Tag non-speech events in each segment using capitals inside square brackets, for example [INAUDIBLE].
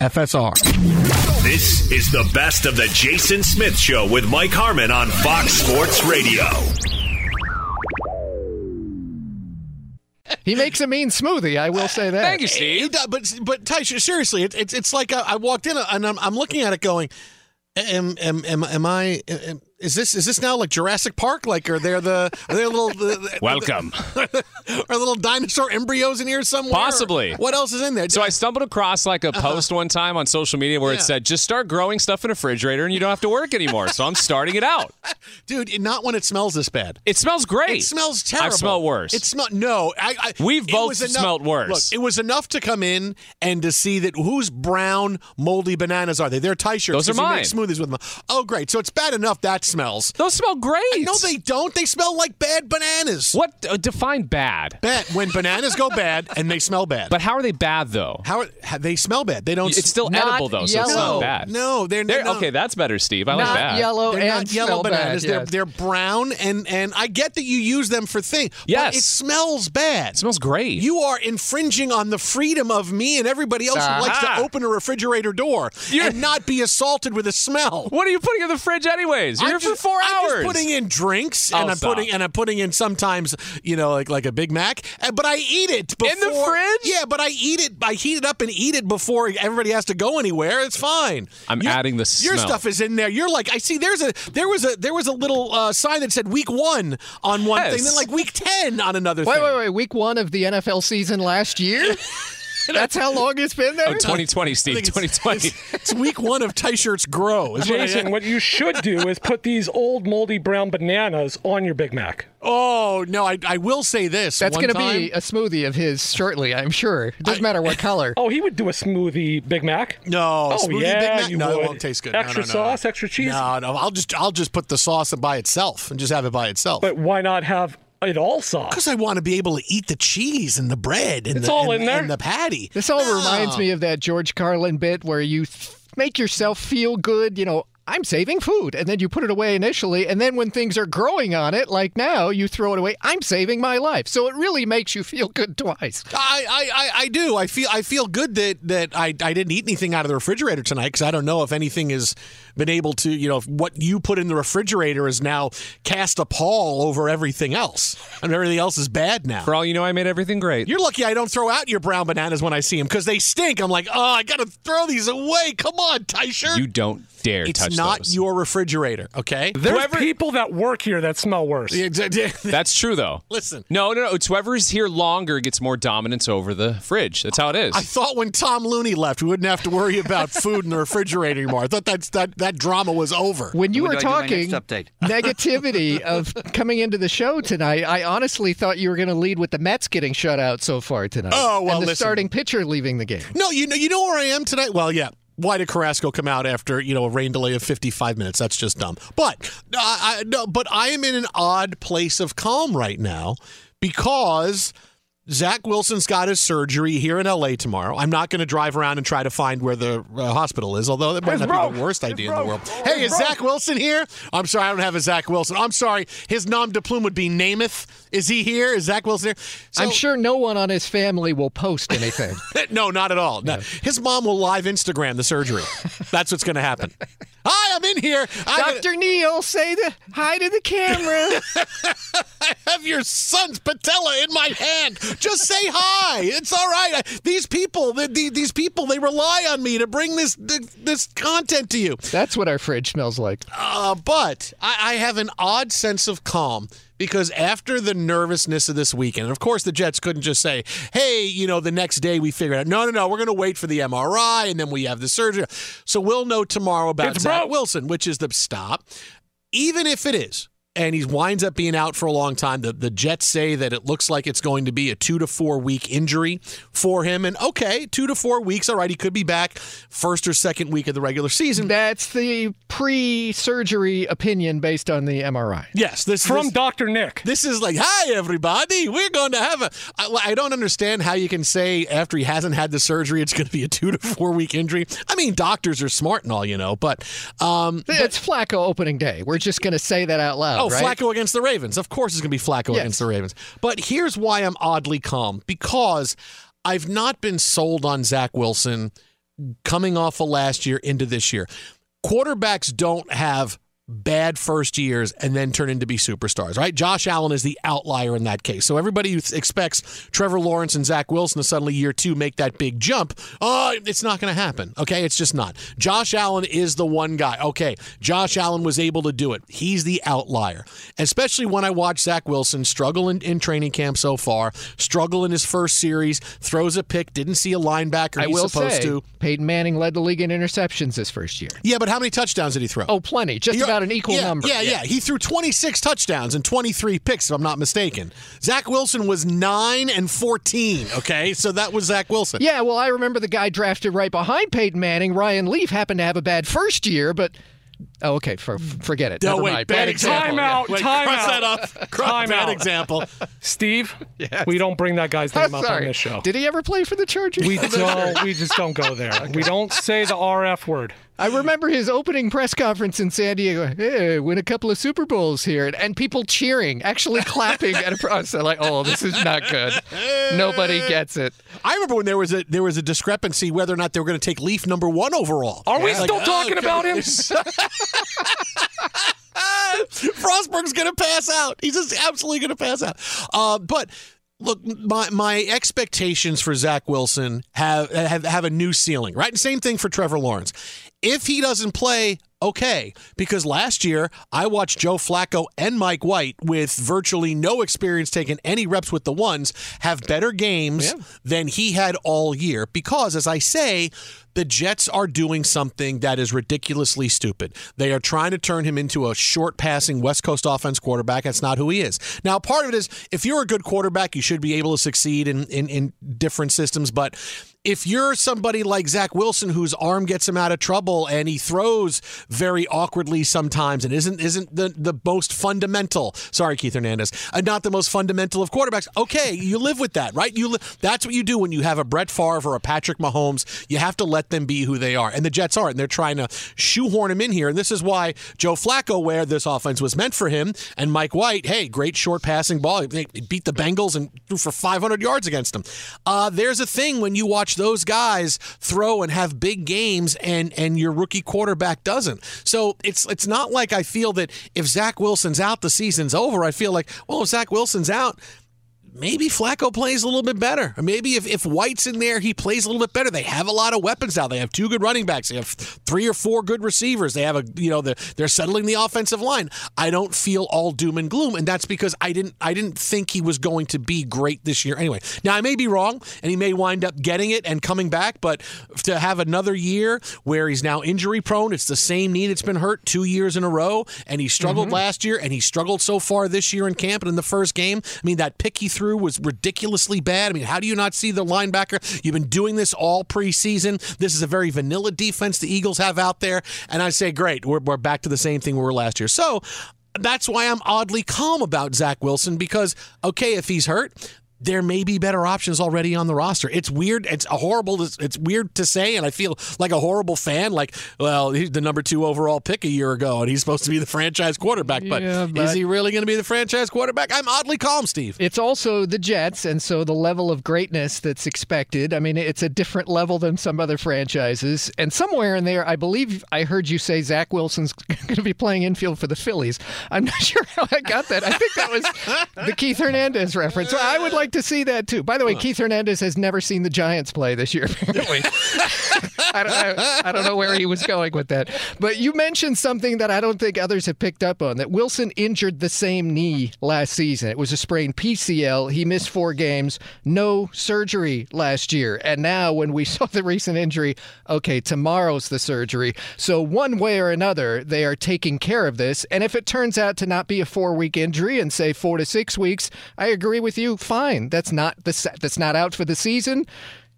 FSR. This is the Best of the Jason Smith Show with Mike Harmon on Fox Sports Radio. He makes a mean smoothie. I will say that. Thank you, Steve. But but Tyson, seriously, it, it's it's like I, I walked in and I'm, I'm looking at it going, am am am, am I? Am, is this is this now like Jurassic Park? Like are there the are there little the, welcome the, [LAUGHS] are little dinosaur embryos in here somewhere? Possibly. What else is in there? So I stumbled across like a uh-huh. post one time on social media where yeah. it said just start growing stuff in a refrigerator and you don't have to work anymore. so I'm starting it out. [LAUGHS] Dude, not when it smells this bad. It smells great. It smells terrible. I've smelled worse. It smelled no. I, I we've both enough, smelled worse. Look, it was enough to come in and to see that whose brown moldy bananas are they? They're tie shirts. Those are mine. Make smoothies with them. Oh, great. So it's bad enough that smells. Those smell great. No, they don't. They smell like bad bananas. What uh, define bad? Bad when bananas go bad and they smell bad. But how are they bad though? How, are, they smell bad? They don't. It's still edible though, so it's not bad. No, they're, they're no. okay. That's better, Steve. I not like that. Yellow they're and not yellow bananas. Bad, they're yes. they're brown and and I get that you use them for things. Yes, but it smells bad. It smells great. You are infringing on the freedom of me and everybody else uh-huh. who likes to open a refrigerator door You're... and not be assaulted with a smell. What are you putting in the fridge anyways? You're I'm here just, for 4 hours, I'm hours. Just putting in drinks and Oh, I'm stop. putting and I'm putting in sometimes you know like like a Big Mac, uh, but I eat it before, In the fridge? Yeah, but I eat it. I heat it up and eat it before everybody has to go anywhere. It's fine. I'm Your- adding the stuff. Your stuff is in there. You're like I see. There's a there was a there was a little uh, sign that said week one on one Yes. thing, then like week ten on another thing. Wait, thing. wait, wait. Week one of the NFL season last year? [LAUGHS] [LAUGHS] That's how long it's been there. Oh, 2020, Steve. 2020. It's week one of T-shirts grow. is what I- Jason, what you should do is put these old moldy brown bananas on your Big Mac. Oh no, I, I will say this. That's going to be a smoothie of his shortly, I'm sure. It doesn't matter what color. Oh, he would do a smoothie Big Mac. No, Oh, smoothie yeah, Big Mac? you no, it won't taste good. Extra no, no. sauce, extra cheese. No, no, I'll just I'll just put the sauce by itself and just have it by itself. But why not have it all sauce? Because I want to be able to eat the cheese and the bread and It's the all and, in there. and the patty. This all No. reminds me of that George Carlin bit where you th- make yourself feel good, you know. I'm saving food. And then you put it away initially. And then when things are growing on it, like now, you throw it away. I'm saving my life. So it really makes you feel good [LAUGHS] twice. I, I, I, I do. I feel I feel good that that I, I didn't eat anything out of the refrigerator tonight because I don't know if anything has been able to you know what you put in the refrigerator is now cast a pall over everything else and everything else is bad now. For all you know, I made everything great. You're lucky I don't throw out your brown bananas when I see them because they stink. I'm like, oh, I gotta throw these away. Come on, Tysher. You don't dare it's touch It's not those. your refrigerator, okay? There's people that work here that smell worse. [LAUGHS] That's true, though. Listen. No, no, no. It's whoever's here longer gets more dominance over the fridge. That's how it is. I thought when Tom Looney left, we wouldn't have to worry about food in the refrigerator anymore. I thought that's, that that drama was over. When you were talking [LAUGHS] [LAUGHS] negativity of coming into the show tonight, I honestly thought you were going to lead with the Mets getting shut out so far tonight. Oh, well, and the listen. starting pitcher leaving the game. No, you know, you know where I am tonight. Well, yeah. Why did Carrasco come out after you know a rain delay of 55 minutes? That's just dumb. But uh, I, no, but I am in an odd place of calm right now because Zach Wilson's got his surgery here in LA tomorrow. I'm not going to drive around and try to find where the uh, hospital is, although that might It's not broke. be the worst idea in the world. Hey, is it's broke. Zach Wilson here? I'm sorry, I don't have a Zach Wilson. I'm sorry, his nom de plume would be Namath. Is he here? Is Zach Wilson here? I'm sure no one on his family will post anything. [LAUGHS] no, not at all. No. His mom will live Instagram the surgery. That's what's going to happen. [LAUGHS] Hi, I'm in here. I'm Dr. Neil, say the hi to the camera. [LAUGHS] I have your son's patella in my hand. Just say hi. It's all right. I- These people, the, the, these people, they rely on me to bring this this content to you. That's what our fridge smells like. Uh, but I, I have an odd sense of calm because after the nervousness of this weekend, and of course the Jets couldn't just say, "Hey, you know, the next day we figured out." No, no, no. We're going to wait for the MRI and then we have the surgery. So we'll know tomorrow about It's Zach broke. Wilson, which is the stop. Even if it is. And he winds up being out for a long time. The, the Jets say that it looks like it's going to be a two to four week injury for him. And okay, two to four weeks. All right, he could be back first or second week of the regular season. That's the pre-surgery opinion based on the MRI. Yes, this From Dr. Nick. This is like, hi everybody, we're going to have a. I, I don't understand how you can say after he hasn't had the surgery, it's going to be a two to four week injury. I mean, doctors are smart and all, you know, but um, It's Flacco opening day. We're just going to say that out loud, Oh, right? Flacco against the Ravens. Of course, it's going to be Flacco Yes. against the Ravens. But here's why I'm oddly calm because I've not been sold on Zach Wilson coming off of last year into this year. Quarterbacks don't have bad first years and then turn into be superstars, right? Josh Allen is the outlier in that case. So everybody who expects Trevor Lawrence and Zach Wilson to suddenly year two make that big jump, oh, it's not going to happen. Okay, it's just not. Josh Allen is the one guy. Okay, Josh Allen was able to do it. He's the outlier, especially when I watch Zach Wilson struggle in, in training camp so far, struggle in his first series, throws a pick, didn't see a linebacker I he's will supposed say, to. Peyton Manning led the league in interceptions this first year. Yeah, but how many touchdowns did he throw? Oh, plenty. Just He- about an equal yeah, number. Yeah, yeah, He threw 26 touchdowns and 23 picks, if I'm not mistaken. Zach Wilson was 9 and 14, okay? So that was Zach Wilson. Yeah, well, I remember the guy drafted right behind Peyton Manning, Ryan Leaf, happened to have a bad first year, but oh, okay, for, forget it. No, Never wait, mind. bad example. Time out. Wait, time cross out. that off. Cross Time bad out. example. Steve, Yes. we don't bring that guy's I'm [LAUGHS] name up on sorry. this show. Did he ever play for the Chargers? We [LAUGHS] don't. We just don't go there. We don't say the RF word. I remember his opening press conference in San Diego. Hey, win a couple of Super Bowls here, and, and people cheering, actually [LAUGHS] clapping at a process. Like, oh, this is not good. Nobody gets it. I remember when there was a there was a discrepancy whether or not they were going to take Leaf number 1 overall. Are we Like, still oh, talking okay. about him? [LAUGHS] Frostberg's going to pass out. He's just absolutely going to pass out. Uh, but look, my my expectations for Zach Wilson have, have have a new ceiling. Right, same thing for Trevor Lawrence. If he doesn't play, okay. Because last year, I watched Joe Flacco and Mike White, with virtually no experience taking any reps with the ones, have better games Yeah. than he had all year. Because, as I say, the Jets are doing something that is ridiculously stupid. They are trying to turn him into a short passing West Coast offense quarterback. That's not who he is. Now, part of it is if you're a good quarterback, you should be able to succeed in, in, in different systems. But if you're somebody like Zach Wilson whose arm gets him out of trouble and he throws very awkwardly sometimes and isn't isn't the, the most fundamental sorry Keith Hernandez uh, not the most fundamental of quarterbacks. Okay you live with that right? You li- that's what you do when you have a Brett Favre or a Patrick Mahomes. You have to let them be who they are. And the Jets aren't. And they're trying to shoehorn him in here. And this is why Joe Flacco where this offense was meant for him and Mike White hey great short passing ball. He beat the Bengals and threw for 500 yards against them. Uh, there's a thing when you watch those guys throw and have big games and and your rookie quarterback doesn't. So it's it's not like I feel that if Zach Wilson's out, the season's over. I feel like, well, if Zach Wilson's out, maybe Flacco plays a little bit better. Maybe if, if White's in there, he plays a little bit better. They have a lot of weapons now. They have two good running backs. They have three or four good receivers. They have a you know they're, they're settling the offensive line. I don't feel all doom and gloom, and that's because I didn't I didn't think he was going to be great this year. Anyway, now I may be wrong, and he may wind up getting it and coming back. But to have another year where he's now injury prone, it's the same knee that's been hurt two years in a row, and he struggled mm-hmm. last year, and he struggled so far this year in camp and in the first game. I mean that pick he threw was ridiculously bad. I mean, how do you not see the linebacker? You've been doing this all preseason. This is a very vanilla defense the Eagles have out there. And I say, great, we're, we're back to the same thing we were last year. So that's why I'm oddly calm about Zach Wilson because, okay, if he's hurt, there may be better options already on the roster. It's weird. It's a horrible. It's weird to say, and I feel like a horrible fan. Like, well, he's the number two overall pick a year ago, and he's supposed to be the franchise quarterback. But, Yeah, is he really going to be the franchise quarterback? I'm oddly calm, Steve. It's also the Jets, and so the level of greatness that's expected. I mean, it's a different level than some other franchises. And somewhere in there, I believe I heard you say Zach Wilson's [LAUGHS] going to be playing infield for the Phillies. I'm not [LAUGHS] sure how I got that. I think that was the Keith Hernandez reference. I would like to see that too. By the way, Keith Hernandez has never seen the Giants play this year, [LAUGHS] apparently. [LAUGHS] I, don't, I, I don't know where he was going with that. But you mentioned something that I don't think others have picked up on that Wilson injured the same knee last season. It was a sprained PCL. He missed four games, no surgery last year. And now, when we [LAUGHS] saw the recent injury, okay, tomorrow's the surgery. So, one way or another, they are taking care of this. And if it turns out to not be a four week injury and say four to six weeks, I agree with you. Fine. That's not the that's not out for the season.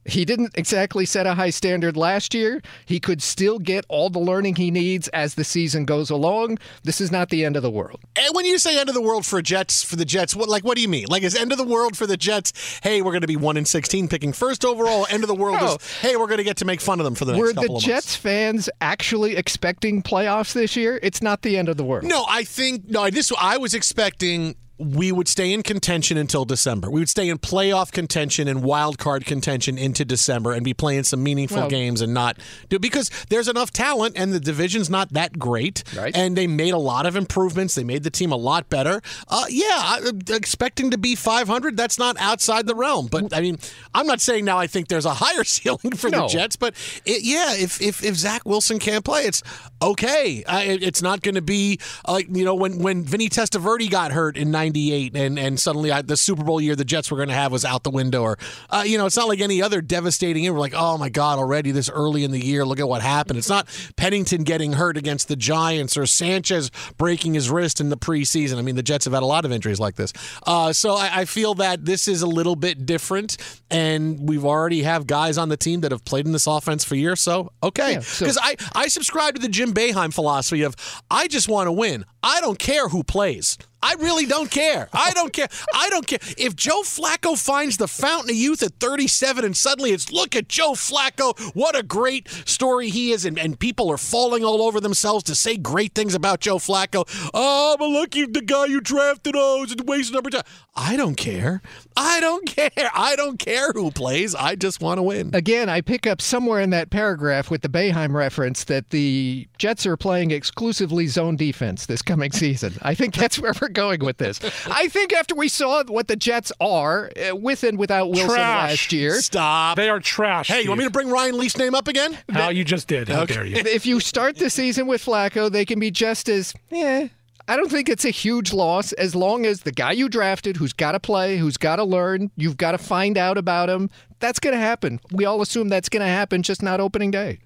He didn't exactly set a high standard last year. He could still get all the learning he needs as the season goes along. This is not the end of the world. And when you say end of the world for Jets for the Jets, what like what do you mean? Like is end of the world for the Jets? Hey, we're going to be one in sixteen, picking first overall. End of the world No. is hey, we're going to get to make fun of them for the next Were couple the of Jets fans actually expecting playoffs this year? It's not the end of the world. No, I think no. This I was expecting. We would stay in contention until December. We would stay in playoff contention and wild card contention into December and be playing some meaningful Well- games and not do because there's enough talent and the division's not that great. Right. And they made a lot of improvements. They made the team a lot better. Uh, yeah, I- expecting to be 500, that's not outside the realm. But I mean, I'm not saying now I think there's a higher [LAUGHS] ceiling for the Jets, but it, yeah, if, if if Zach Wilson can't play, it's okay. I, it- it's not going to be like you know when when Vinny Testaverde got hurt in '98, and and suddenly I, the Super Bowl year the Jets were going to have was out the window, or uh, you know, it's not like any other devastating. year. We're like, oh my God, already this early in the year, look at what happened. It's not Pennington getting hurt against the Giants or Sanchez breaking his wrist in the preseason. I mean, the Jets have had a lot of injuries like this, uh, so I, I feel that this is a little bit different, and we've already have guys on the team that have played in this offense for years. So okay, Yeah, so- because I I subscribe to the Jim Boeheim philosophy of I just want to win. I don't care who plays. I really don't care. I don't care. I don't care. If Joe Flacco finds the fountain of youth at 37 and suddenly it's look at Joe Flacco, what a great story he is, and, and people are falling all over themselves to say great things about Joe Flacco. Oh, but look, you the guy you drafted, oh, is wasting number time. I don't care. I don't [LAUGHS] care. I don't care who plays. I just want to win. Again, I pick up somewhere in that paragraph with the Boeheim reference that the Jets are playing exclusively zone defense this coming season. I think that's where we're going with this. [LAUGHS] I think after we saw what the Jets are, uh, with and without Wilson Trash. last year, Stop. They are trash. Hey, you want me to bring Ryan Leaf's name up again? How you just did. How Okay. dare you? if you start the season with Flacco, they can be just as, yeah. I don't think it's a huge loss as long as the guy you drafted, who's got to play, who's got to learn, you've got to find out about him. That's going to happen. We all assume that's going to happen, just not opening day.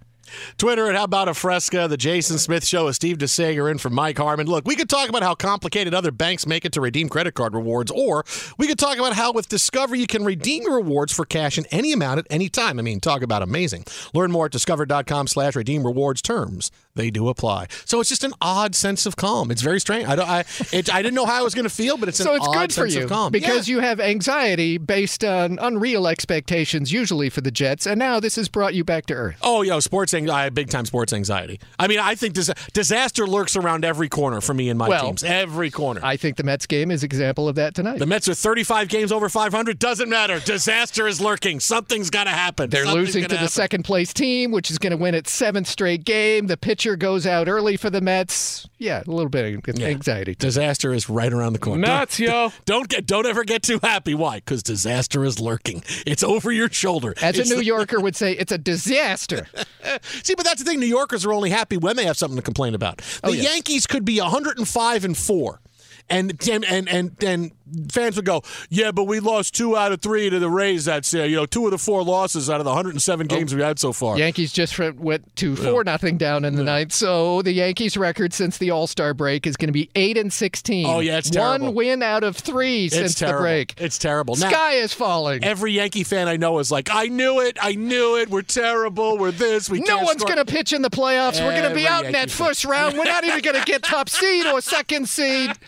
Twitter at How About a Fresca, The Jason Smith Show with Steve DeSaegher in for Mike Harmon. Look, we could talk about how complicated other banks make it to redeem credit card rewards, or we could talk about how with Discover you can redeem your rewards for cash in any amount at any time. I mean, talk about amazing. Learn more at discover.com slash redeem rewards terms. They do apply. So it's just an odd sense of calm. It's very strange. I don't I it, I didn't know how I was gonna feel, but it's so it's good for sense you of calm. because you have anxiety based on unreal expectations usually for the Jets, and now this has brought you back to earth. Oh, yo, sports anxiety, big time sports anxiety. I mean, I think dis- disaster lurks around every corner for me and my Well, teams. Every corner. I think the Mets game is example of that tonight. The Mets are 35 games over 500. Doesn't matter. Disaster is lurking. Something's got to happen. They're Something's losing to gonna the second place team, which is going to win its seventh straight game. The pitcher goes out early for the Mets. Yeah, a little bit of anxiety. Disaster is right around the corner. Mets, don't, yo. [LAUGHS] Don't get. Don't ever get too happy. Why? Because disaster is lurking. It's over your shoulder. As It's a New the- [LAUGHS] Yorker would say, it's a disaster. [LAUGHS] See, but that's the thing. New Yorkers are only happy when they have something to complain about. Oh, the Oh, yes. Yankees could be 105 and four. And, and and and and fans would go, yeah, but we lost two out of three to the Rays. That's uh, you know two of the four losses out of the 107 Oh. games we had so far. Yankees just went to four nothing down in the ninth. So the Yankees' record since the All Star break is going to be eight and sixteen. Oh, yeah, it's terrible. one win out of three since it's terrible. the break. It's terrible. Now- Sky is falling. Every Yankee fan I know is like, I knew it, I knew it. We're terrible. We're this. We no one's going to pitch in the playoffs. We're going to be Every out in that fan. first round. We're not even going to get top seed or second seed. [LAUGHS]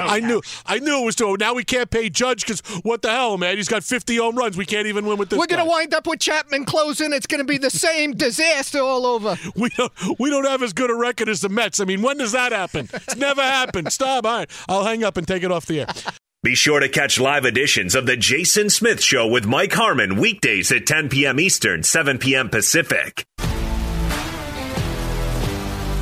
I knew, I knew it was too. Now we can't pay Judge because what the hell, man? He's got 50 home runs. We can't even win with this. We're going to guy. wind up with Chapman closing. It's going to be the same [LAUGHS] disaster all over. We don't, we don't have as good a record as the Mets. I mean, when does that happen? It's never happened. Stop. All right, I'll hang up and take it off the air. Be sure to catch live editions of The Jason Smith Show with Mike Harmon weekdays at 10 p.m. Eastern, 7 p.m. Pacific.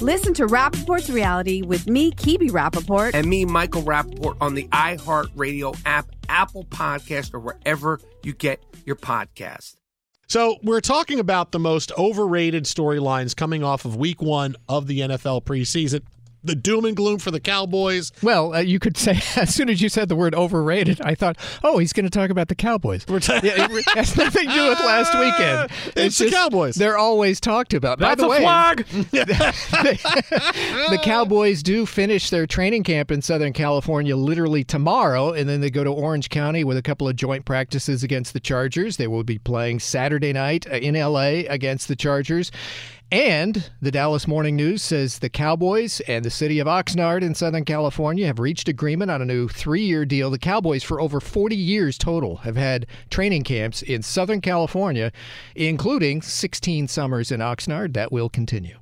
Listen to Rapaport's reality with me, Kibi Rapaport. and me, Michael Rapaport, on the iHeartRadio app, Apple Podcast, or wherever you get your podcast. So we're talking about the most overrated storylines coming off of Week One of the NFL preseason. The doom and gloom for the Cowboys. Well, uh, you could say [LAUGHS] as soon as you said the word overrated, I thought, oh, he's going to talk about the Cowboys. yeah, it has nothing to do with last weekend. [LAUGHS] It's the Cowboys. They're always talked about. By the a way, flag. [LAUGHS] the Cowboys do finish their training camp in Southern California literally tomorrow, and then they go to Orange County with a couple of joint practices against the Chargers. They will be playing Saturday night uh, in LA against the Chargers. And the Dallas Morning News says the Cowboys and the city of Oxnard in Southern California have reached agreement on a new three year deal. The Cowboys, for over 40 years total, have had training camps in Southern California, including 16 summers in Oxnard. That will continue.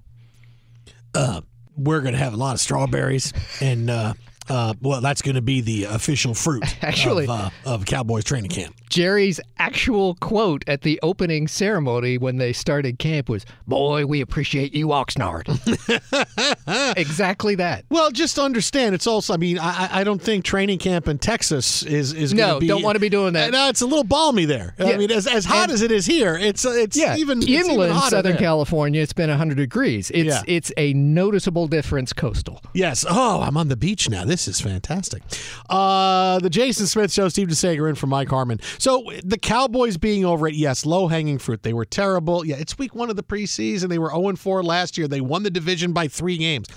Uh, we're going to have a lot of strawberries, and uh, uh, well, that's going to be the official fruit [LAUGHS] Actually- of, uh, of Cowboys training camp. Jerry's actual quote at the opening ceremony when they started camp was, Boy, we appreciate you, Oxnard. [LAUGHS] exactly that. Well, just understand, it's also. I mean, I, I don't think training camp in Texas is is No, be, don't wanna be doing that. No, it's a little balmy there. I mean, as, as hot And- as it is here, it's it's Yeah, even it's even inland hotter Southern there. California, it's been 100 degrees. It's Yeah. it's a noticeable difference coastal. Yes. Oh, I'm on the beach now. This is fantastic. Uh, the Jason Smith Show, Steve DeSaegher in for Mike Harmon. So the Cowboys being over it, yes, low hanging fruit. They were terrible. Yeah, it's week one of the preseason. They were 0 4 last year. They won the division by three games.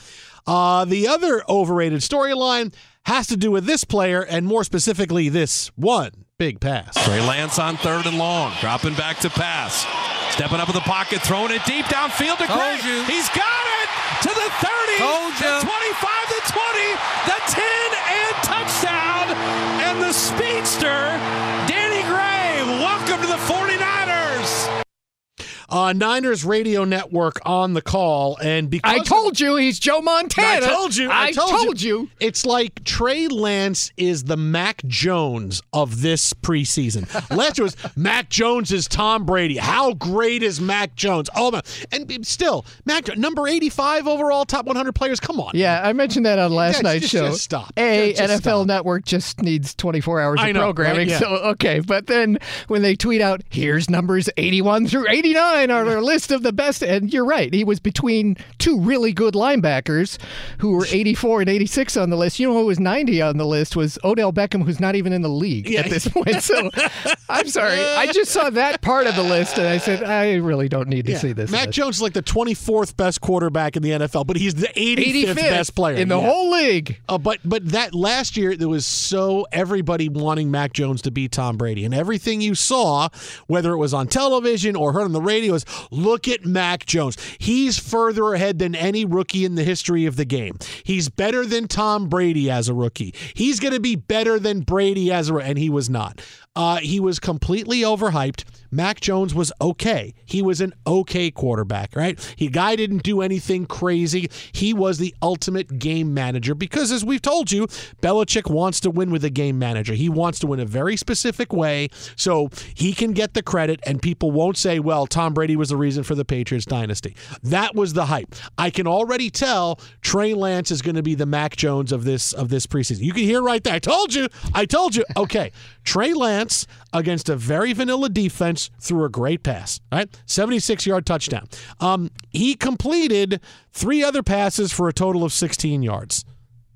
Uh, the other overrated storyline has to do with this player, and more specifically, this one big pass. Trey Lance on third and long, dropping back to pass. Stepping up in the pocket, throwing it deep downfield to Told Gray. He's got it to the 30, Told the 25, the 20, the 10, and touchdown. And the speedster, Danny Uh, Niners radio network on the call, and because I told you he's Joe Montana. I told you. I, I told, told you. you. It's like Trey Lance is the Mac Jones of this preseason. [LAUGHS] Last year was Mac Jones is Tom Brady. How great is Mac Jones? Oh my! And still, Mac number eighty-five overall, top one hundred players. Come on. Yeah, I mentioned that on last Yeah, night's just- show. just stop. A Just- NFL stop. Network just needs 24 hours I of know, programming. right? Yeah. So okay, but then when they tweet out, "Here's numbers 81 through 89 on our list of the best," and you're right, he was between two really good linebackers who were 84 and 86 on the list. You know who was 90 on the list was Odell Beckham, who's not even in the league at this point. So I'm sorry, I just saw that part of the list and I said, I really don't need to Yeah. see this. Mac list. Jones is like the 24th best quarterback in the NFL, but he's the 85th, 85th best player in the Yeah. whole league. Uh, but but that last year there was so everybody wanting Mac Jones to be Tom Brady, and everything you saw, whether it was on television or heard on the radio, video look at Mac Jones. He's further ahead than any rookie in the history of the game. He's better than Tom Brady as a rookie. He's going to be better than Brady as a and he was not. Uh, he was completely overhyped. Mac Jones was okay. He was an okay quarterback, right? He guy didn't do anything crazy. He was the ultimate game manager because, as we've told you, Belichick wants to win with a game manager. He wants to win a very specific way, so he can get the credit, and people won't say, "Well, Tom Brady was the reason for the Patriots dynasty." That was the hype. I can already tell Trey Lance is going to be the Mac Jones of this of this preseason. You can hear right there. I told you. I told you. Okay, Trey Lance against a very vanilla defense through a great pass, right? 76 yard touchdown. Um, he completed three other passes for a total of 16 yards,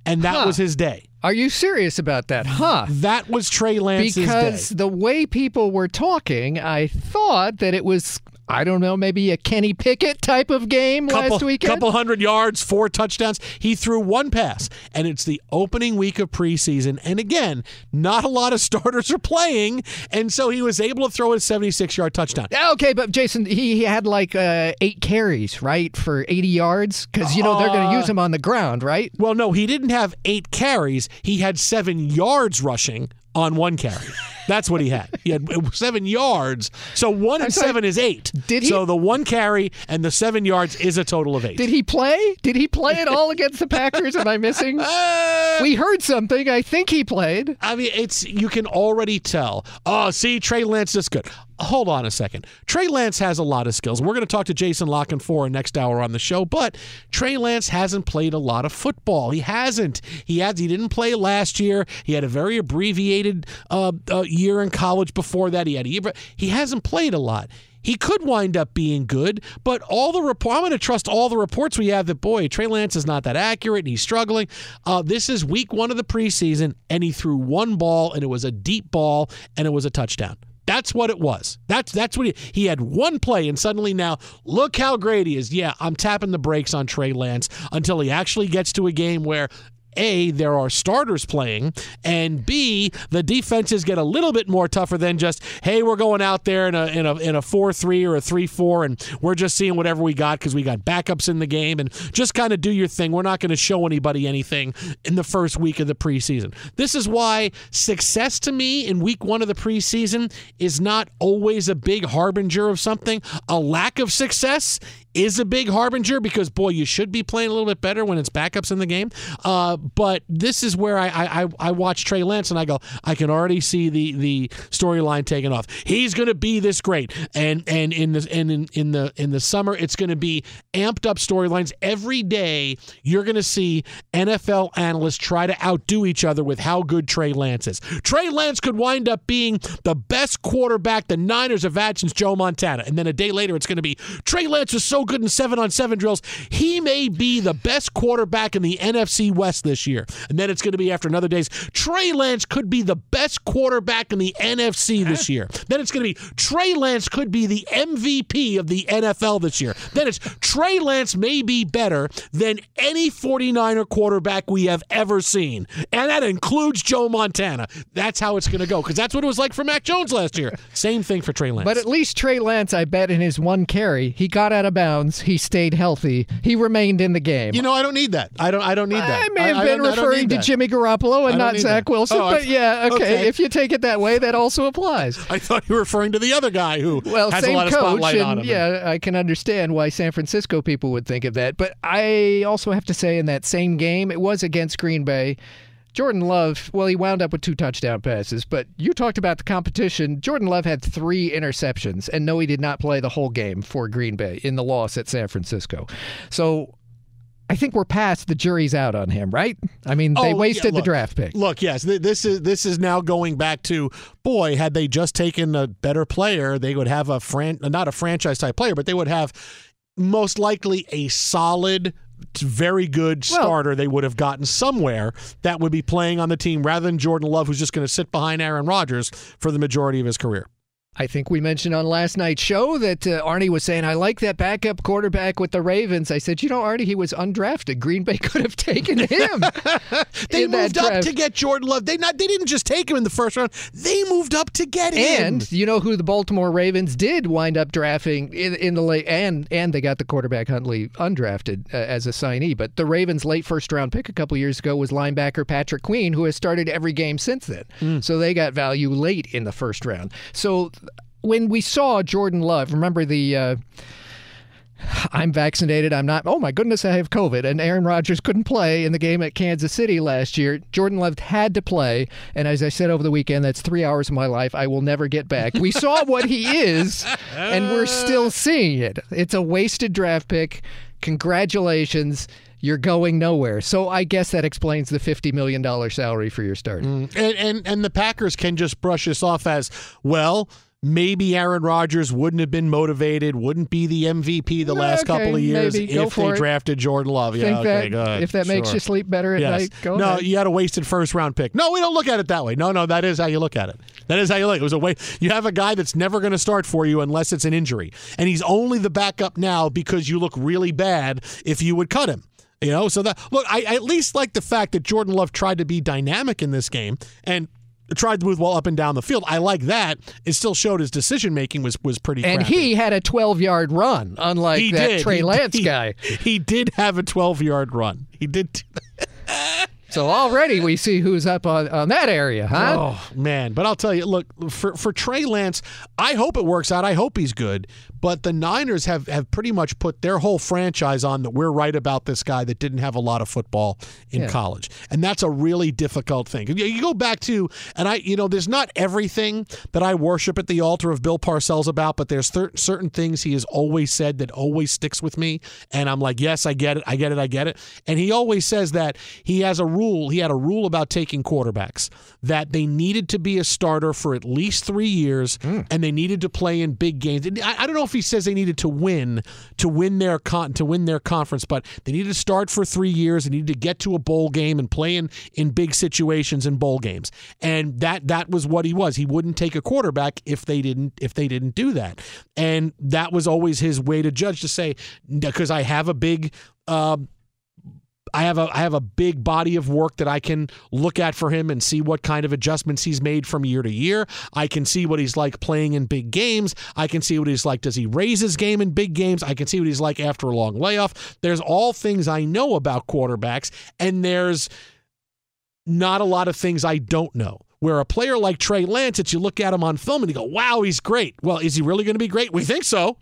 and that Huh. was his day. Are you serious about that? Huh. That was Trey Lance's because day. the way people were talking, I thought that it was I don't know, maybe a Kenny Pickett type of game couple, last weekend. A couple hundred yards, four touchdowns. He threw one pass, and it's the opening week of preseason. And again, not a lot of [LAUGHS] starters are playing, and so he was able to throw a 76 yard touchdown. Okay, but Jason, he, he had like uh, eight carries, right, for 80 yards? Because, you know, they're going to Uh, use him on the ground, right? Well, no, he didn't have eight carries. He had seven yards rushing on one carry. That's what he had. He had seven yards. So one and sorry, seven is eight. did he- So the one carry and the seven yards is a total of eight. Did he play? Did he play at all against the Packers? Am I missing? [LAUGHS] Uh, we heard something. I think he played. I mean, it's you can already tell. Oh, see, Trey Lance is good. Hold on a second. Trey Lance has a lot of skills. We're going to talk to Jason La Canfora next hour on the show, but Trey Lance hasn't played a lot of football. He hasn't. He has. He didn't play last year. He had a very abbreviated uh, uh, year in college before that. He had a. He hasn't played a lot. He could wind up being good, but all the report. I'm going to trust all the reports we have that boy Trey Lance is not that accurate and he's struggling. Uh, this is week one of the preseason, and he threw one ball, and it was a deep ball, and it was a touchdown. That's what it was. That's that's what he, he had one play, and suddenly now look how great he is. Yeah, I'm tapping the brakes on Trey Lance until he actually gets to a game where a, there are starters playing, and B, the defenses get a little bit more tougher than just, hey, we're going out there in a in a in a four three or a three four, and we're just seeing whatever we got because we got backups in the game, and just kind of do your thing. We're not going to show anybody anything in the first week of the preseason. This is why success to me in week one of the preseason is not always a big harbinger of something. A lack of success is a big harbinger because boy, you should be playing a little bit better when it's backups in the game. Uh, but this is where I, I I watch Trey Lance and I go, I can already see the the storyline taking off. He's going to be this great, and and in the and in, in the in the summer, it's going to be amped up storylines every day. You're going to see NFL analysts try to outdo each other with how good Trey Lance is. Trey Lance could wind up being the best quarterback the Niners have had since Joe Montana, and then a day later, it's going to be Trey Lance was so good in seven on seven drills. He may be the best quarterback in the NFC West this year. And then it's going to be after another day's Trey Lance could be the best quarterback in the NFC this year. [LAUGHS] Then it's going to be Trey Lance could be the MVP of the NFL this year. Then it's Trey Lance may be better than any 49er quarterback we have ever seen. And that includes Joe Montana. That's how it's going to go because that's what it was like for Mac Jones last year. [LAUGHS] Same thing for Trey Lance. But at least Trey Lance, I bet, in his one carry, he got out of bounds. He stayed healthy. He remained in the game. You know, I don't need that. I don't. I don't need that. I may have been I referring to. Jimmy Garoppolo and don't Zach that. Wilson, Oh, I- but yeah, okay, okay. If you take it that way, that also applies. [LAUGHS] I thought you were referring to the other guy who Well, has same a lot of coach, spotlight and on him. yeah, I can understand why San Francisco people would think of that. But I also have to say, in that same game, it was against Green Bay. Jordan Love, well, he wound up with two touchdown passes, but you talked about the competition. Jordan Love had three interceptions, and no, he did not play the whole game for Green Bay in the loss at San Francisco. So I think we're past the jury's out on him, right? I mean, they Oh, wasted yeah, the draft pick. Look, yes, th- this is this is now going back to boy. Had they just taken a better player, they would have a fran- not a franchise type player, but they would have most likely a solid. Very good Well- starter they would have gotten somewhere that would be playing on the team rather than Jordan Love, who's just going to sit behind Aaron Rodgers for the majority of his career. I think we mentioned on last night's show that uh, Arnie was saying, I like that backup quarterback with the Ravens. I said, you know, Arnie, he was undrafted. Green Bay [LAUGHS] could have taken him. [LAUGHS] they moved up to get Jordan Love. They not they didn't just take him in the first round. They moved up to get him. And you know who the Baltimore Ravens did wind up drafting in, in the late, and and they got the quarterback Huntley undrafted uh, as a signee. But the Ravens' late first round pick a couple years ago was linebacker Patrick Queen, who has started every game since then. So they got value late in the first round. So when we saw Jordan Love, remember the. Uh, I'm vaccinated. I'm not. Oh my goodness, I have COVID. And Aaron Rodgers couldn't play in the game at Kansas City last year. Jordan Love had to play. And as I said over the weekend, that's three hours of my life I will never get back. We saw what he is, and we're still seeing it. It's a wasted draft pick. Congratulations. You're going nowhere. So I guess that explains the $50 million salary for your start. And, and and the Packers can just brush this off as well. Maybe Aaron Rodgers wouldn't have been motivated, wouldn't be the MVP the last Okay, couple of years if they it. drafted Jordan Love. Yeah, okay, that if that makes Sure. you sleep better at Yes. night, go ahead. no, ahead. you had a wasted first round pick. No, we don't look at it that way. No, no, that is how you look at it. That is how you look. It was a way. You have a guy that's never going to start for you unless it's an injury, and he's only the backup now because you look really bad if you would cut him. You know, so that look, I, I at least like the fact that Jordan Love tried to be dynamic in this game and tried to move well up and down the field. I like that. It still showed his decision making was was pretty. And crappy. he had a 12 yard run, unlike He that did. Trey He- Lance he- guy. [LAUGHS] He did have a 12 yard run. He did. So already we see who's up on, on that area, huh? Oh man, but I'll tell you, look for for Trey Lance, I hope it works out. I hope he's good. But the Niners have have pretty much put their whole franchise on that we're right about this guy that didn't have a lot of football in Yeah. college, and that's a really difficult thing. You- go back to, and I, you know, there's not everything that I worship at the altar of Bill Parcells about, but there's cer- certain things he has always said that always sticks with me, and I'm like, yes, I get it, I get it, I get it. And he always says that he has a rule. He had a rule about taking quarterbacks that they needed to be a starter for at least three years, hmm. and they needed to play in big games. I, I don't know if he says they needed to win to win their con- to win their conference, but they needed to start for three years. They needed to get to a bowl game and play in, in big situations in bowl games, and that that was what he was. He wouldn't take a quarterback if they didn't if they didn't do that, and that was always his way to judge to say because I have a big. Um, I have a I have a big body of work that I can look at for him and see what kind of adjustments he's made from year to year. I can see what he's like playing in big games. I can see what he's like. Does he raise his game in big games? I can see what he's like after a long layoff. There's all things I know about quarterbacks, and there's not a lot of things I don't know. Where a player like Trey Lance, that you look at him on film and you go, "Wow, he's great." Well, is he really going to be great? We think so.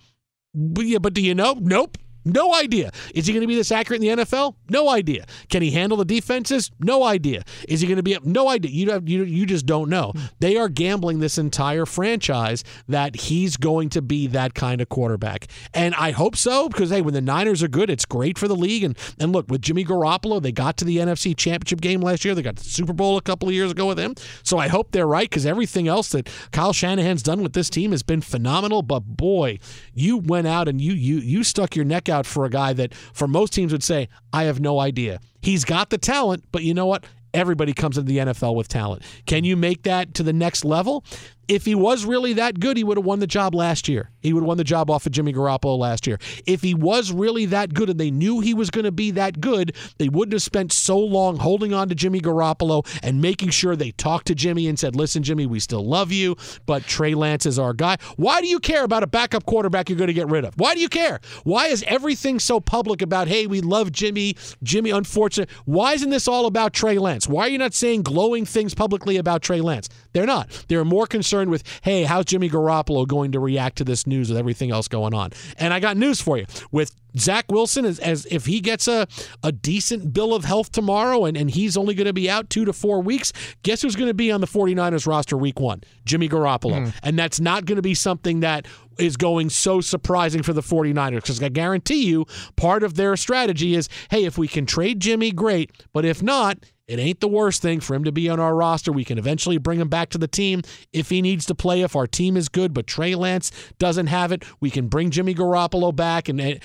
But, yeah, but do you know? Nope. No idea. Is he going to be this accurate in the NFL? No idea. Can he handle the defenses? No idea. Is he going to be? No idea. You have, you you just don't know. Hmm. They are gambling this entire franchise that he's going to be that kind of quarterback, and I hope so because hey, when the Niners are good, it's great for the league. And and look, with Jimmy Garoppolo, they got to the NFC Championship game last year. They got to the Super Bowl a couple of years ago with him. So I hope they're right because everything else that Kyle Shanahan's done with this team has been phenomenal. But boy, you went out and you you you stuck your neck out for a guy that for most teams would say, I have no idea. He's got the talent, but you know what? Everybody comes into the NFL with talent. Can you make that to the next level? If he was really that good, he would have won the job last year. He would have won the job off of Jimmy Garoppolo last year. If he was really that good and they knew he was going to be that good, they wouldn't have spent so long holding on to Jimmy Garoppolo and making sure they talked to Jimmy and said, listen, Jimmy, we still love you, but Trey Lance is our guy. Why do you care about a backup quarterback you're going to get rid of? Why do you care? Why is everything so public about, hey, we love Jimmy, Jimmy, unfortunate? Why isn't this all about Trey Lance? Why are you not saying glowing things publicly about Trey Lance? They're not. They're more concerned with, hey, how's Jimmy Garoppolo going to react to this news with everything else going on? And I got news for you. With Zach Wilson, as, as if he gets a, a decent bill of health tomorrow and, and he's only going to be out two to four weeks, guess who's going to be on the 49ers roster week one? Jimmy Garoppolo. Hmm. And that's not going to be something that is going so surprising for the 49ers because I guarantee you part of their strategy is hey, if we can trade Jimmy, great. But if not, It ain't the worst thing for him to be on our roster. We can eventually bring him back to the team if he needs to play. If our team is good, but Trey Lance doesn't have it, we can bring Jimmy Garoppolo back and and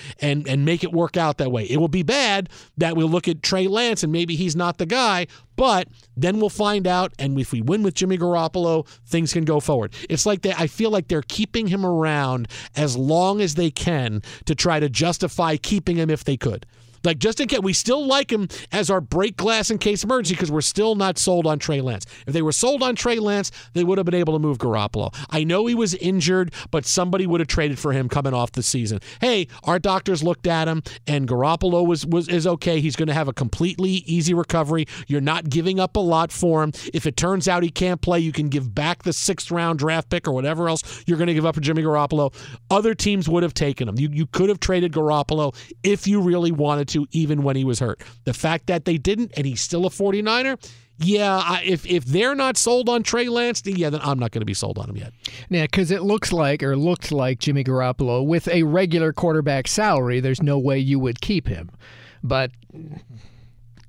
and make it work out that way. It will be bad that we'll look at Trey Lance and maybe he's not the guy, but then we'll find out. And if we win with Jimmy Garoppolo, things can go forward. It's like they, I feel like they're keeping him around as long as they can to try to justify keeping him if they could. Like just in case, we still like him as our break glass in case emergency because we're still not sold on Trey Lance. If they were sold on Trey Lance, they would have been able to move Garoppolo. I know he was injured, but somebody would have traded for him coming off the season. Hey, our doctors looked at him, and Garoppolo was was is okay. He's going to have a completely easy recovery. You're not giving up a lot for him. If it turns out he can't play, you can give back the sixth round draft pick or whatever else you're going to give up for Jimmy Garoppolo. Other teams would have taken him. You you could have traded Garoppolo if you really wanted to, even when he was hurt. The fact that they didn't, and he's still a 49er, yeah, I, if if they're not sold on Trey Lance, yeah, then I'm not going to be sold on him yet. Yeah, because it looks like or looked like Jimmy Garoppolo with a regular quarterback salary. There's no way you would keep him, but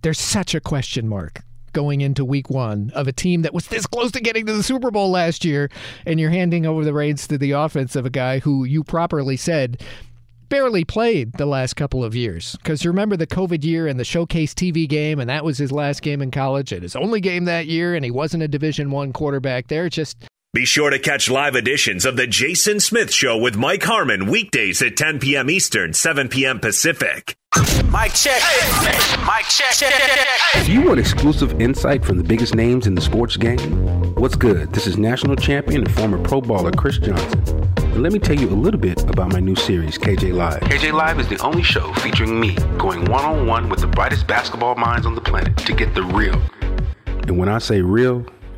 there's such a question mark going into week one of a team that was this close to getting to the Super Bowl last year, and you're handing over the reins to the offense of a guy who you properly said barely played the last couple of years. Because you remember the COVID year and the Showcase TV game, and that was his last game in college and his only game that year, and he wasn't a Division One quarterback there. Just be sure to catch live editions of the Jason Smith Show with Mike Harmon weekdays at 10 p.m. Eastern, 7 p.m. Pacific. Mike check. Mike check. check, check, check. Do you want exclusive insight from the biggest names in the sports game? What's good? This is national champion and former pro baller Chris Johnson. And let me tell you a little bit about my new series, KJ Live. KJ Live is the only show featuring me going one on one with the brightest basketball minds on the planet to get the real. And when I say real,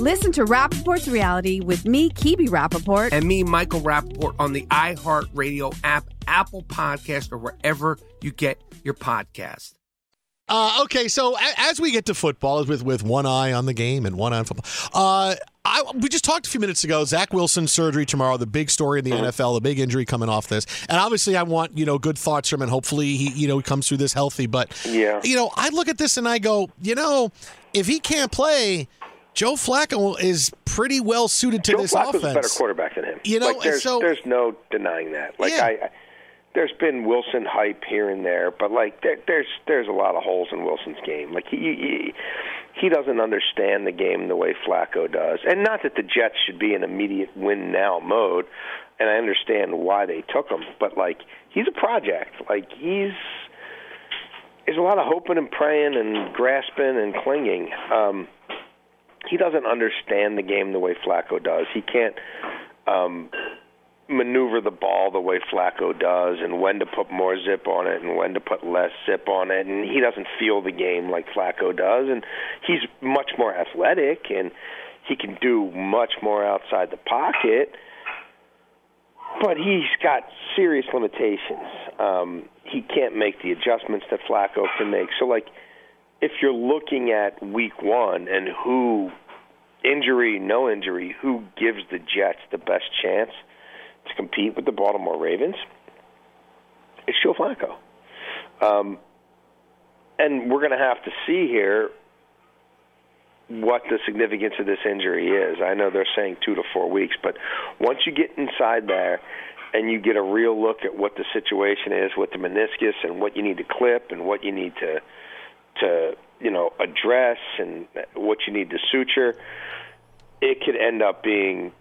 Listen to Rapaport's reality with me, Kibi Rapaport. And me, Michael Rapaport, on the iHeartRadio app, Apple Podcast, or wherever you get your podcast. Uh, okay, so a- as we get to football, with with one eye on the game and one eye on football, uh, I, we just talked a few minutes ago. Zach Wilson surgery tomorrow, the big story in the NFL, the big injury coming off this, and obviously I want you know good thoughts from him. And hopefully he you know he comes through this healthy. But Yeah. you know I look at this and I go, you know, if he can't play, Joe Flacco is pretty well suited to Joe this Flacco's offense. a better quarterback than him. You know, like, there's so- there's no denying that. Like Yeah. I, I, there's been Wilson hype here and there, but like there, there's there's a lot of holes in Wilson's game. Like he, he he doesn't understand the game the way Flacco does, and not that the Jets should be in immediate win now mode. And I understand why they took him, but like he's a project. Like he's there's a lot of hoping and praying and grasping and clinging. Um, he doesn't understand the game the way Flacco does. He can't um, maneuver the ball the way Flacco does, and when to put more zip on it and when to put less zip on it. And he doesn't feel the game like Flacco does. And he's much more athletic, and he can do much more outside the pocket. But he's got serious limitations. Um, he can't make the adjustments that Flacco can make. So, like, if you're looking at week one and who, injury, no injury, who gives the Jets the best chance to compete with the Baltimore Ravens, it's Joe Flacco. Um, and we're going to have to see here what the significance of this injury is. I know they're saying two to four weeks, but once you get inside there and you get a real look at what the situation is with the meniscus and what you need to clip and what you need to to you know address and what you need to suture, it could end up being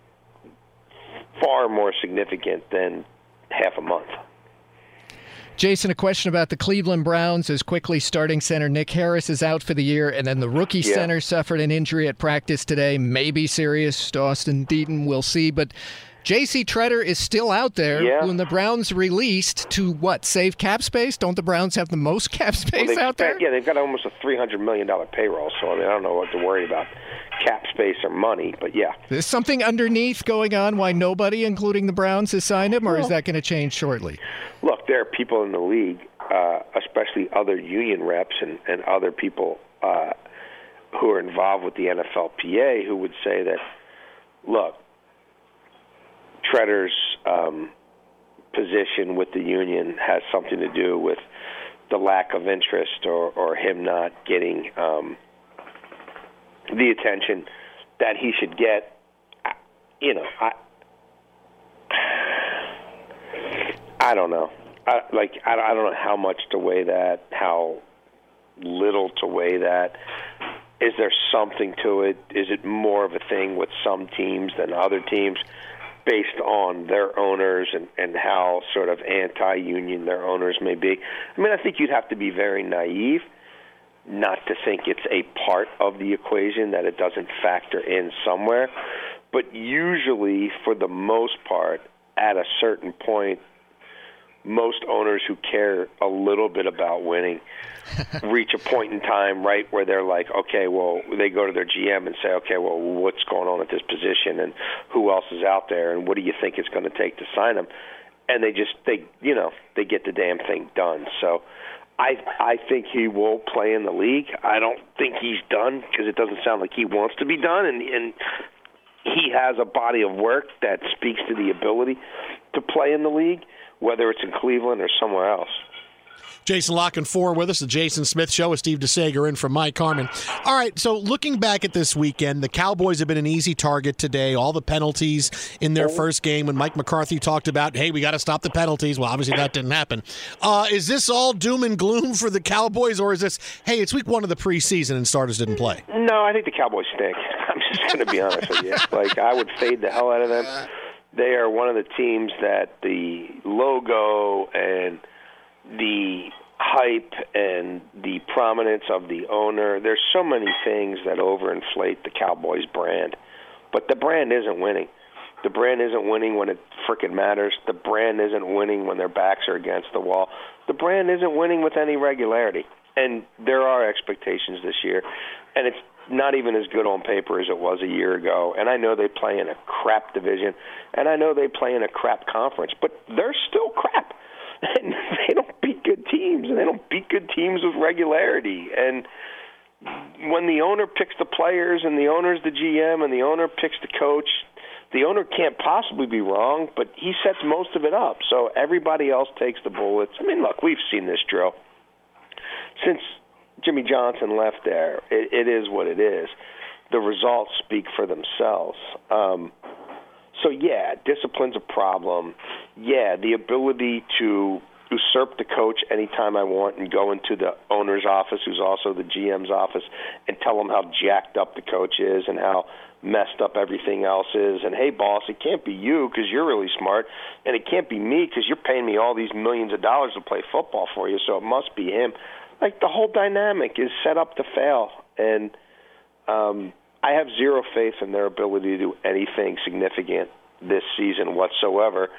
far more significant than half a month. Jason, a question about the Cleveland Browns as quickly starting center Nick Harris is out for the year, and then the rookie Yeah. center suffered an injury at practice today. Maybe serious. Dawson Deaton, we'll see. But J.C. Tretter is still out there. Yeah. When the Browns released to what save cap space? Don't the Browns have the most [LAUGHS] cap space they've out there? Yeah, they've got almost a three hundred million dollar payroll. So I mean, I don't know what to worry about cap space or money, but yeah, There's something underneath going on why nobody, including the Browns, has signed him, or is that going to change shortly? look, there are people in the league, uh, especially other union reps and, and other people uh, who are involved with the NFLPA, who would say that, look, Tretter's um, position with the union has something to do with the lack of interest or, or him not getting um, the attention that he should get. You know, I I don't know. I, like I, I don't know how much to weigh that, how little to weigh that. Is there something to it? Is it more of a thing with some teams than other teams, based on their owners and and how sort of anti-union their owners may be? I mean, I think you'd have to be very naive not to think it's a part of the equation that it doesn't factor in somewhere. But usually, for the most part, at a certain point, most owners who care a little bit about winning [LAUGHS] reach a point in time right where they're like okay well they go to their GM and say okay well what's going on at this position and who else is out there and what do you think it's going to take to sign them? And they just they you know they get the damn thing done. So I I think he will play in the league. I don't think he's done because it doesn't sound like he wants to be done, and and he has a body of work that speaks to the ability to play in the league, whether it's in Cleveland or somewhere else. Jason La Canfora with us, the Jason Smith Show with Steve DeSaegher in from Mike Harmon. All right, so looking back at this weekend, the Cowboys have been an easy target today. All the penalties in their first game when Mike McCarthy talked about, hey, we got to stop the penalties. Well, obviously that didn't happen. Uh, is this all doom and gloom for the Cowboys, or is this, hey, it's week one of the preseason and starters didn't play? No, I think the Cowboys stink. [LAUGHS] I'm just going to be honest with you. Like, I would fade the hell out of them. They are one of the teams that the logo and the hype and the prominence of the owner. There's so many things that overinflate the Cowboys brand, but the brand isn't winning. The brand isn't winning when it frickin' matters. The brand isn't winning when their backs are against the wall. The brand isn't winning with any regularity. And there are expectations this year, and it's not even as good on paper as it was a year ago. And I know they play in a crap division, and I know they play in a crap conference, but they're still crap. [LAUGHS] And they don't beat good teams, and they don't beat good teams with regularity. And when the owner picks the players, and the owner's the GM, and the owner picks the coach, the owner can't possibly be wrong, but he sets most of it up. So everybody else takes the bullets. I mean, look, we've seen this drill since Jimmy Johnson left there. It, it is what it is. The results speak for themselves. Um, so yeah, discipline's a problem. Yeah, the ability to usurp the coach anytime I want and go into the owner's office, who's also the GM's office, and tell them how jacked up the coach is and how messed up everything else is. And hey, boss, it can't be you because you're really smart, and it can't be me because you're paying me all these millions of dollars to play football for you, so it must be him. Like the whole dynamic is set up to fail, and um, I have zero faith in their ability to do anything significant this season whatsoever,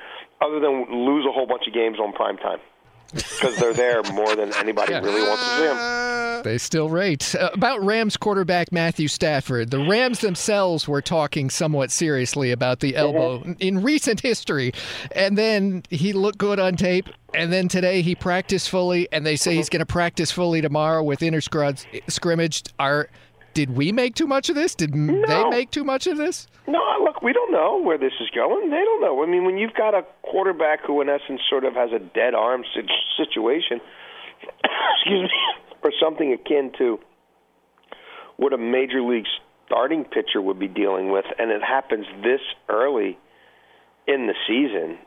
other than lose a whole bunch of games on prime time because they're there more than anybody really wants to see them. They still rate. Uh, about Rams quarterback Matthew Stafford. The Rams themselves were talking somewhat seriously about the elbow in recent history. And then he looked good on tape. And then today he practiced fully. And they say he's going to practice fully tomorrow with inter scrimmage. Are did we make too much of this? Did they make too much of this? No, look, we don't know where this is going. They don't know. I mean, when you've got a quarterback who, in essence, sort of has a dead arm situation, [COUGHS] excuse me, [COUGHS] or something akin to what a major league starting pitcher would be dealing with, and it happens this early in the season,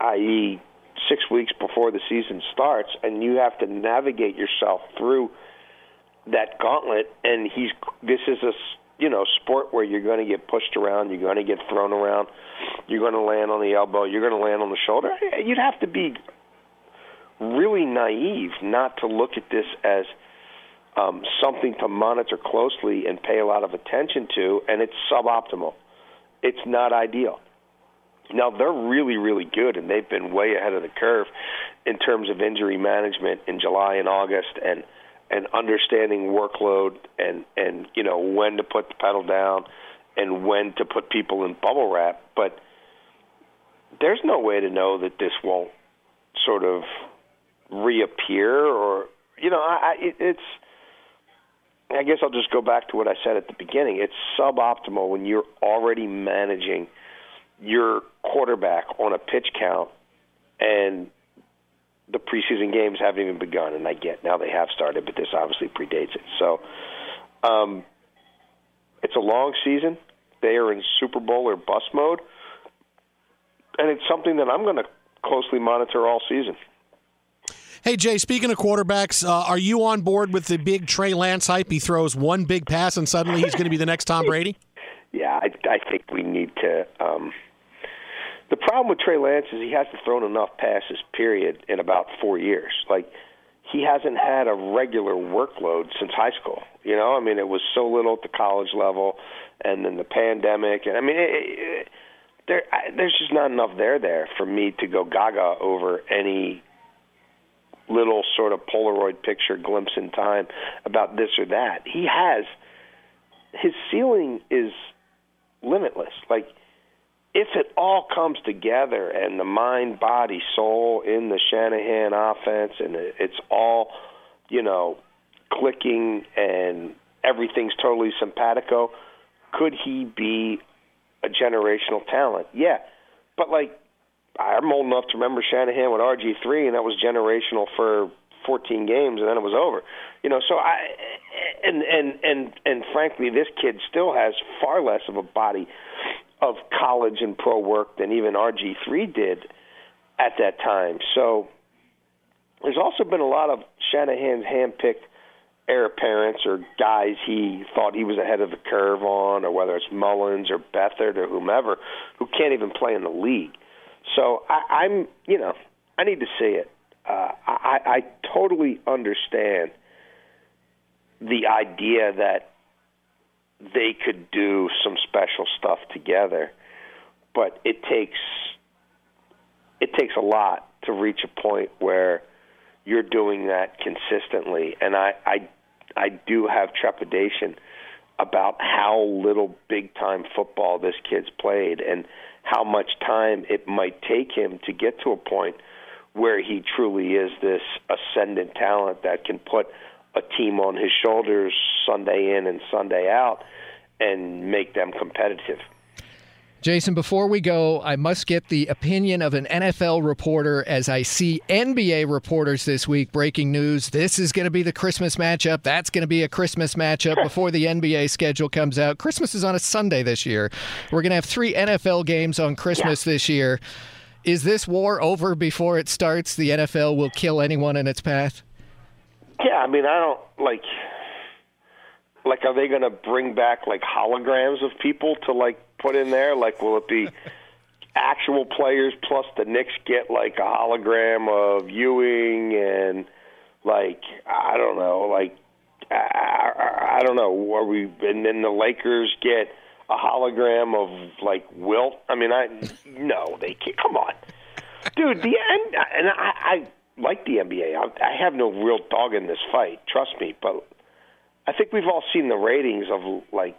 i.e., six weeks before the season starts, and you have to navigate yourself through that gauntlet. And he's this is a you know sport where you're going to get pushed around, you're going to get thrown around, you're going to land on the elbow, you're going to land on the shoulder. You'd have to be really naive not to look at this as um, something to monitor closely and pay a lot of attention to, and it's suboptimal. It's not ideal. Now they're really, really good, and they've been way ahead of the curve in terms of injury management in July and August, and and understanding workload and and you know when to put the pedal down and when to put people in bubble wrap. But there's no way to know that this won't sort of reappear, or you know, I, I it, it's. I guess I'll just go back to what I said at the beginning. It's suboptimal when you're already managing your quarterback on a pitch count and the preseason games haven't even begun, and I get now they have started, but this obviously predates it. So, um, it's a long season. They are in Super Bowl or bust mode, and it's something that I'm going to closely monitor all season. Hey Jay, speaking of quarterbacks, uh, are you on board with the big Trey Lance hype? He throws one big pass and suddenly he's going to be the next Tom Brady. [LAUGHS] Yeah, I, I think we need to. Um, the problem with Trey Lance is he hasn't thrown enough passes, period, in about four years. Like he hasn't had a regular workload since high school. You know, I mean, it was so little at the college level, and then the pandemic, and I mean, it, it, there I, there's just not enough there there for me to go gaga over any little sort of Polaroid picture glimpse in time about this or that. He has his ceiling is limitless. Like if it all comes together and the mind, body, soul in the Shanahan offense and it's all, you know, clicking and everything's totally simpatico, could he be a generational talent? Yeah. But like I'm old enough to remember Shanahan with RG3 and that was generational for 14 games and then it was over. You know, so I and and and and frankly this kid still has far less of a body of college and pro work than even RG3 did at that time. So there's also been a lot of Shanahan's handpicked heir apparents or guys he thought he was ahead of the curve on, or whether it's Mullens or Beathard or whomever, who can't even play in the league. So I, I'm, you know, I need to see it. Uh, I, I totally understand the idea that they could do some special stuff together, but it takes it takes a lot to reach a point where you're doing that consistently, and I I, I do have trepidation about how little big time football this kid's played and how much time it might take him to get to a point where he truly is this ascendant talent that can put a team on his shoulders Sunday in and Sunday out and make them competitive. Jason, before we go, I must get the opinion of an NFL reporter as I see NBA reporters this week breaking news. This is going to be the Christmas matchup. That's going to be a Christmas matchup [LAUGHS] before the NBA schedule comes out. Christmas is on a Sunday this year. We're going to have three NFL games on Christmas yeah. this year. Is this war over before it starts? The NFL will kill anyone in its path? Yeah, I mean, I don't like. Like, are they going to bring back like holograms of people to like put in there? Like, will it be [LAUGHS] actual players plus the Knicks get like a hologram of Ewing and like I don't know, like I, I, I don't know, are we? And then the Lakers get a hologram of like Wilt. I mean, I no, they can't. Come on, dude. The end, and I, I like the NBA. I, I have no real dog in this fight. Trust me, but I think we've all seen the ratings of like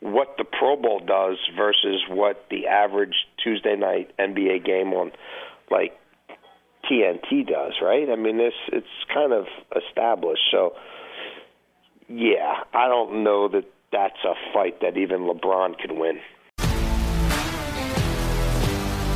what the Pro Bowl does versus what the average Tuesday night NBA game on like TNT does, right? I mean, this it's kind of established. So, yeah, I don't know that that's a fight that even LeBron can win.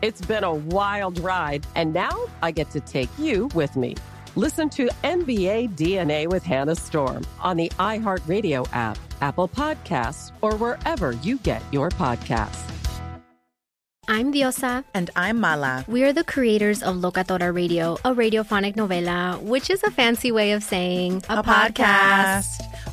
It's been a wild ride, and now I get to take you with me. Listen to NBA DNA with Hannah Storm on the iHeartRadio app, Apple Podcasts, or wherever you get your podcasts. I'm Diosa. And I'm Mala. We are the creators of Locatora Radio, a radiophonic novela, which is a fancy way of saying a, a podcast. podcast.